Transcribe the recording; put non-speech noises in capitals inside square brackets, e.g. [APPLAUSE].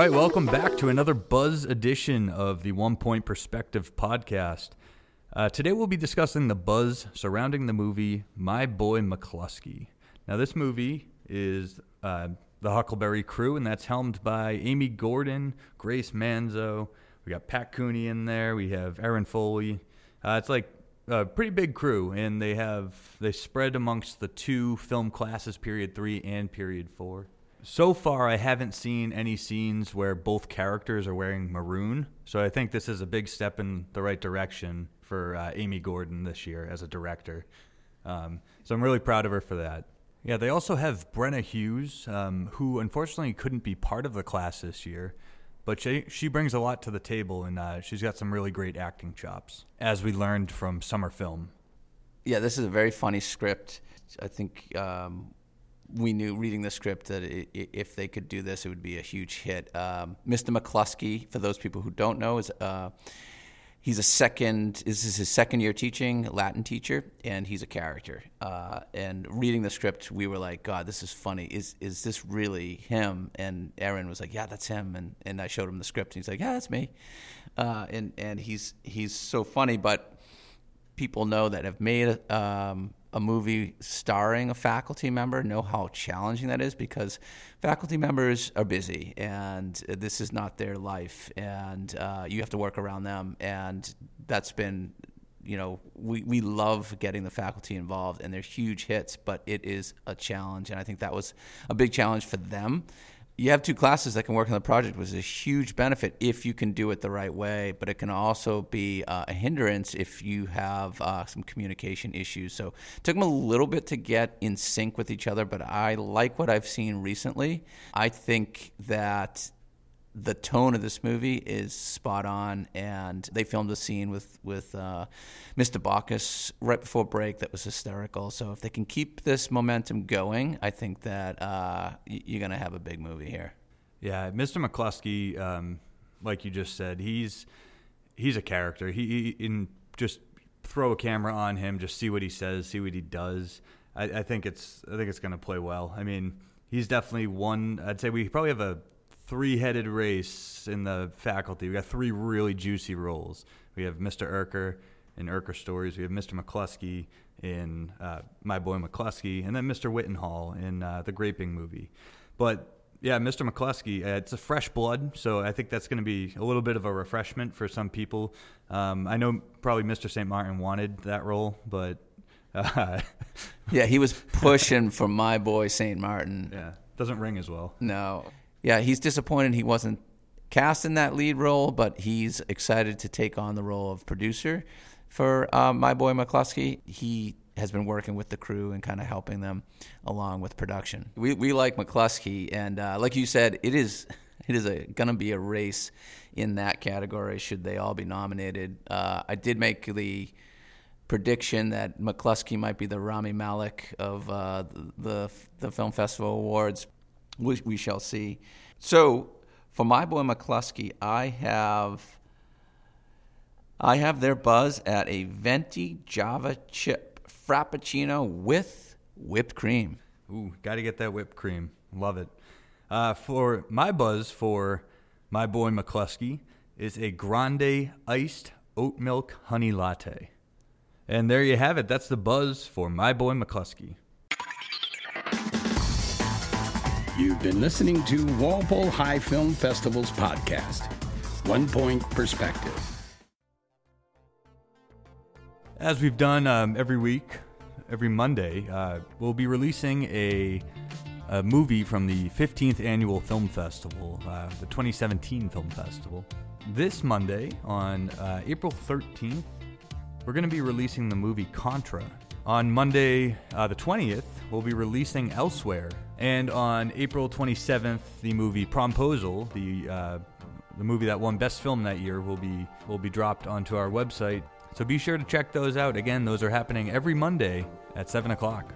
Right, welcome back to another Buzz edition of the One Point Perspective podcast. Uh, today we'll be discussing the buzz surrounding the movie My Boy McCluskey. Now, this movie is uh, the Huckleberry Crew, and that's helmed by Amy Gordon, Grace Manzo. We got Pat Cooney in there. We have Aaron Foley. Uh, it's like a pretty big crew, and they have they spread amongst the two film classes, period three and period four. So far, I haven't seen any scenes where both characters are wearing maroon. So I think this is a big step in the right direction for uh, Amy Gordon this year as a director. Um, so I'm really proud of her for that. Yeah, they also have Brenna Hughes, um, who unfortunately couldn't be part of the class this year, but she, she brings a lot to the table and uh, she's got some really great acting chops, as we learned from summer film. Yeah, this is a very funny script. I think um, we knew reading the script that it, if they could do this, it would be a huge hit. Um, Mr. McCluskey, for those people who don't know, is uh, he's a second. This is his second year teaching Latin teacher, and he's a character. Uh, and reading the script, we were like, God, this is funny. Is is this really him? And Aaron was like, Yeah, that's him. And and I showed him the script, and he's like, Yeah, that's me. Uh, and and he's he's so funny, but people know that have made um, a movie starring a faculty member know how challenging that is because faculty members are busy and this is not their life and uh, you have to work around them and that's been you know we, we love getting the faculty involved and they're huge hits but it is a challenge and i think that was a big challenge for them you have two classes that can work on the project was a huge benefit if you can do it the right way but it can also be uh, a hindrance if you have uh, some communication issues. So it took them a little bit to get in sync with each other but i like what i've seen recently. I think that the tone of this movie is spot on, and they filmed a scene with with uh, Mr. Bacchus right before break that was hysterical. So if they can keep this momentum going, I think that uh, you're going to have a big movie here. Yeah, Mr. McCluskey, um, like you just said, he's he's a character. He, he in just throw a camera on him, just see what he says, see what he does. I, I think it's I think it's going to play well. I mean, he's definitely one. I'd say we probably have a three-headed race in the faculty. We got three really juicy roles. We have Mr. Urker in Urker Stories. We have Mr. McCluskey in uh, My Boy McCluskey, and then Mr. Wittenhall in uh, the Graping movie. But yeah, Mr. McCluskey, uh, it's a fresh blood, so I think that's going to be a little bit of a refreshment for some people. Um, I know probably Mr. St. Martin wanted that role, but uh, [LAUGHS] yeah, he was pushing for my boy St. Martin. Yeah, doesn't ring as well. No, yeah, he's disappointed he wasn't cast in that lead role, but he's excited to take on the role of producer for uh, my boy McCluskey. He has been working with the crew and kind of helping them along with production. We we like McCluskey, and uh, like you said, it is [LAUGHS] it is going to be a race in that category. Should they all be nominated? Uh, I did make the prediction that McCluskey might be the Rami Malek of uh, the the film festival awards we, we shall see. So for my boy McCluskey, I have I have their buzz at a venti Java chip frappuccino with whipped cream. Ooh, got to get that whipped cream. Love it. Uh, for my buzz for my boy McCluskey is a grande iced oat milk honey latte. And there you have it. That's the buzz for my boy McCluskey. You've been listening to Walpole High Film Festival's podcast, One Point Perspective. As we've done um, every week, every Monday, uh, we'll be releasing a, a, movie from the 15th Annual Film Festival, uh, the 2017 Film Festival. This Monday, on uh, April 13th, we're going to be releasing the movie Contra. On Monday, uh, the 20th, we'll be releasing Elsewhere. And on April 27th, the movie Promposal, the uh, the movie that won Best Film that year, will be will be dropped onto our website. So be sure to check those out. Again, those are happening every Monday at seven o'clock.